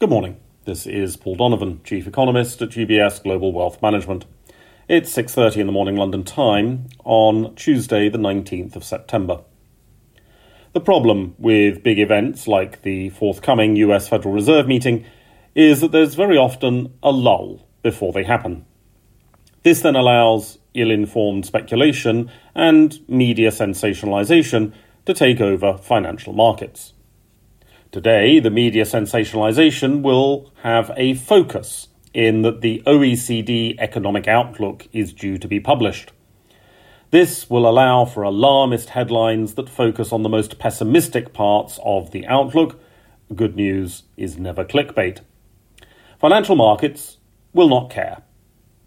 Good morning. This is Paul Donovan, Chief Economist at UBS Global Wealth Management. It's 6:30 in the morning London time on Tuesday the 19th of September. The problem with big events like the forthcoming US Federal Reserve meeting is that there's very often a lull before they happen. This then allows ill informed speculation and media sensationalization to take over financial markets. Today, the media sensationalisation will have a focus in that the OECD economic outlook is due to be published. This will allow for alarmist headlines that focus on the most pessimistic parts of the outlook. Good news is never clickbait. Financial markets will not care.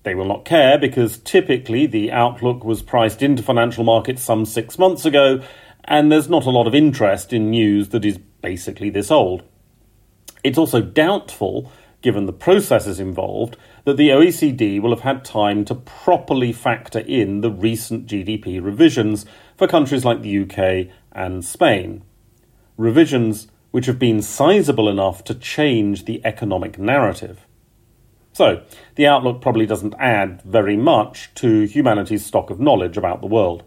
They will not care because typically the outlook was priced into financial markets some six months ago, and there's not a lot of interest in news that is basically this old. It's also doubtful, given the processes involved, that the OECD will have had time to properly factor in the recent GDP revisions for countries like the UK and Spain. Revisions which have been sizable enough to change the economic narrative. So, the outlook probably doesn't add very much to humanity's stock of knowledge about the world.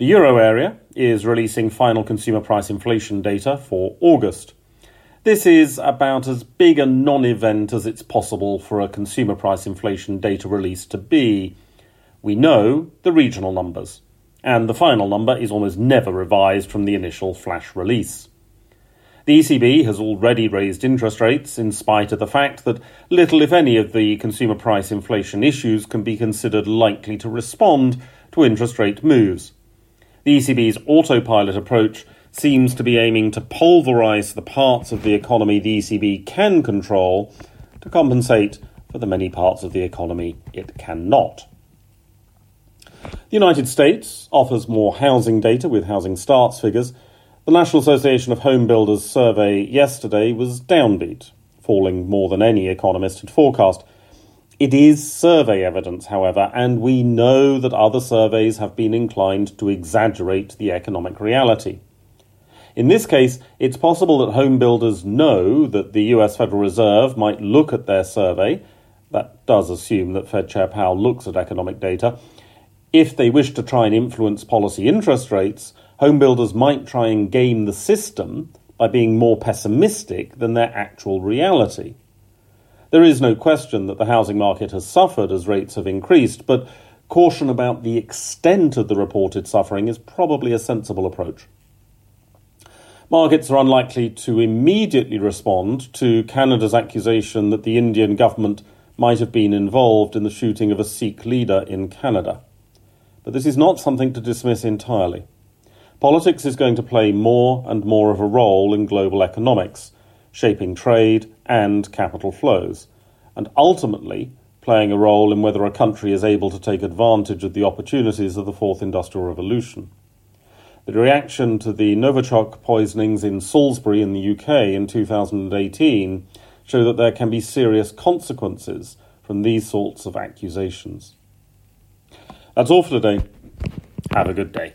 The euro area is releasing final consumer price inflation data for August. This is about as big a non event as it's possible for a consumer price inflation data release to be. We know the regional numbers, and the final number is almost never revised from the initial flash release. The ECB has already raised interest rates in spite of the fact that little, if any, of the consumer price inflation issues can be considered likely to respond to interest rate moves. The ECB's autopilot approach seems to be aiming to pulverize the parts of the economy the ECB can control to compensate for the many parts of the economy it cannot. The United States offers more housing data with housing starts figures. The National Association of Home Builders survey yesterday was downbeat, falling more than any economist had forecast. It is survey evidence, however, and we know that other surveys have been inclined to exaggerate the economic reality. In this case, it's possible that home builders know that the US Federal Reserve might look at their survey. That does assume that Fed Chair Powell looks at economic data. If they wish to try and influence policy interest rates, home builders might try and game the system by being more pessimistic than their actual reality. There is no question that the housing market has suffered as rates have increased, but caution about the extent of the reported suffering is probably a sensible approach. Markets are unlikely to immediately respond to Canada's accusation that the Indian government might have been involved in the shooting of a Sikh leader in Canada. But this is not something to dismiss entirely. Politics is going to play more and more of a role in global economics, shaping trade and capital flows, and ultimately playing a role in whether a country is able to take advantage of the opportunities of the fourth industrial revolution. The reaction to the Novichok poisonings in Salisbury in the UK in 2018 show that there can be serious consequences from these sorts of accusations. That's all for today. Have a good day.